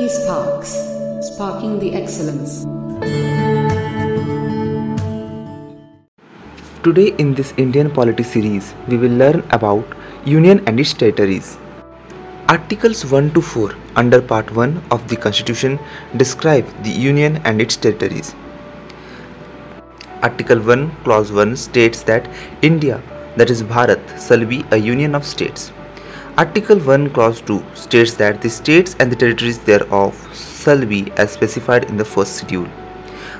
eSparks, sparking the excellence. Today in this Indian polity series, we will learn about Union and its territories. Articles 1 to 4 under Part 1 of the Constitution describe the Union and its territories. Article 1 Clause 1 states that India, that is Bharat, shall be a union of states. Article 1 Clause 2 states that the states and the territories thereof shall be as specified in the first schedule.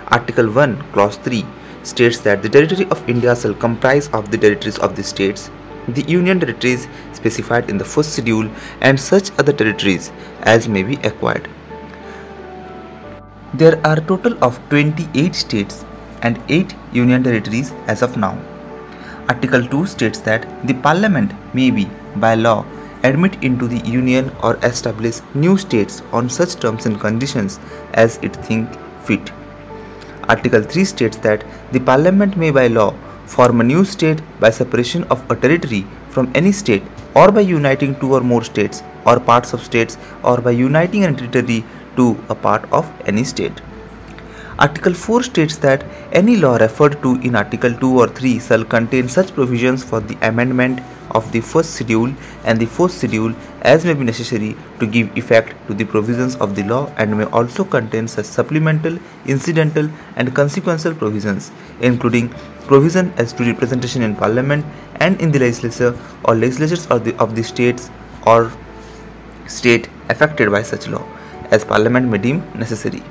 Article 1 Clause 3 states that the territory of India shall comprise of the territories of the states, the union territories specified in the first schedule, and such other territories as may be acquired. There are a total of 28 states and 8 union territories as of now. Article 2 states that the parliament may be by law admit into the union or establish new states on such terms and conditions as it think fit. Article 3 states that the Parliament may by law form a new state by separation of a territory from any state or by uniting two or more states or parts of states or by uniting a territory to a part of any state. Article 4 states that any law referred to in Article 2 or 3 shall contain such provisions for the amendment of the first schedule and the fourth schedule as may be necessary to give effect to the provisions of the law and may also contain such supplemental, incidental, and consequential provisions, including provision as to representation in parliament and in the legislature or legislatures of the, of the states or state affected by such law, as parliament may deem necessary.